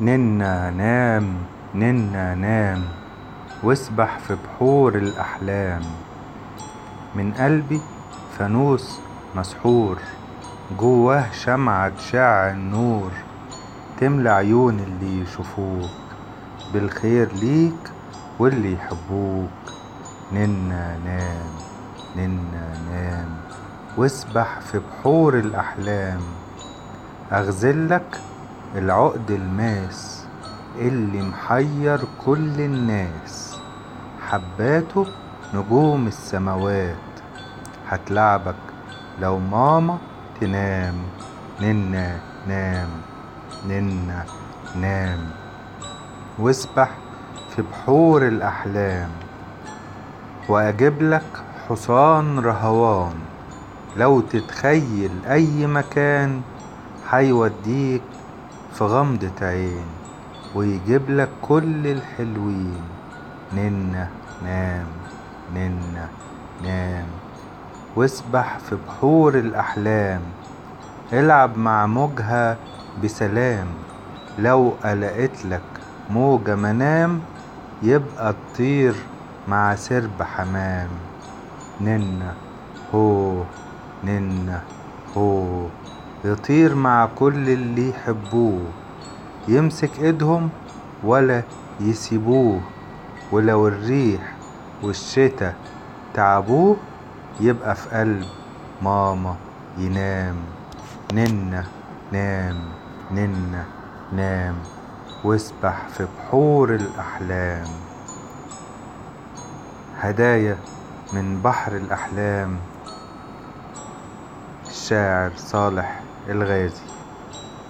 ننا نام ننا نام. واسبح في بحور الأحلام. من قلبي فانوس مسحور جواه شمعة تشع النور. تملى عيون اللي يشوفوك بالخير ليك واللي يحبوك. ننا نام ننا نام. واسبح في بحور الأحلام. أغزلك العقد الماس اللي محير كل الناس. حباته نجوم السماوات. هتلعبك لو ماما تنام. ننا نام. ننا نام. واسبح في بحور الأحلام. وأجيب لك حصان رهوان. لو تتخيل أي مكان هيوديك في غمضة عين ويجيب لك كل الحلوين. ننا نام ننا نام. واسبح في بحور الأحلام. العب مع موجها بسلام. لو قلقت لك موجة منام يبقى تطير مع سرب حمام. ننا هو ننا هو. يطير مع كل اللي يحبوه. يمسك ايدهم ولا يسيبوه. ولو الريح والشتا تعبوه يبقى في قلب ماما ينام. ننا نام ننا نام. واسبح في بحور الأحلام. هدايا من بحر الأحلام. الشاعر صالح الغازي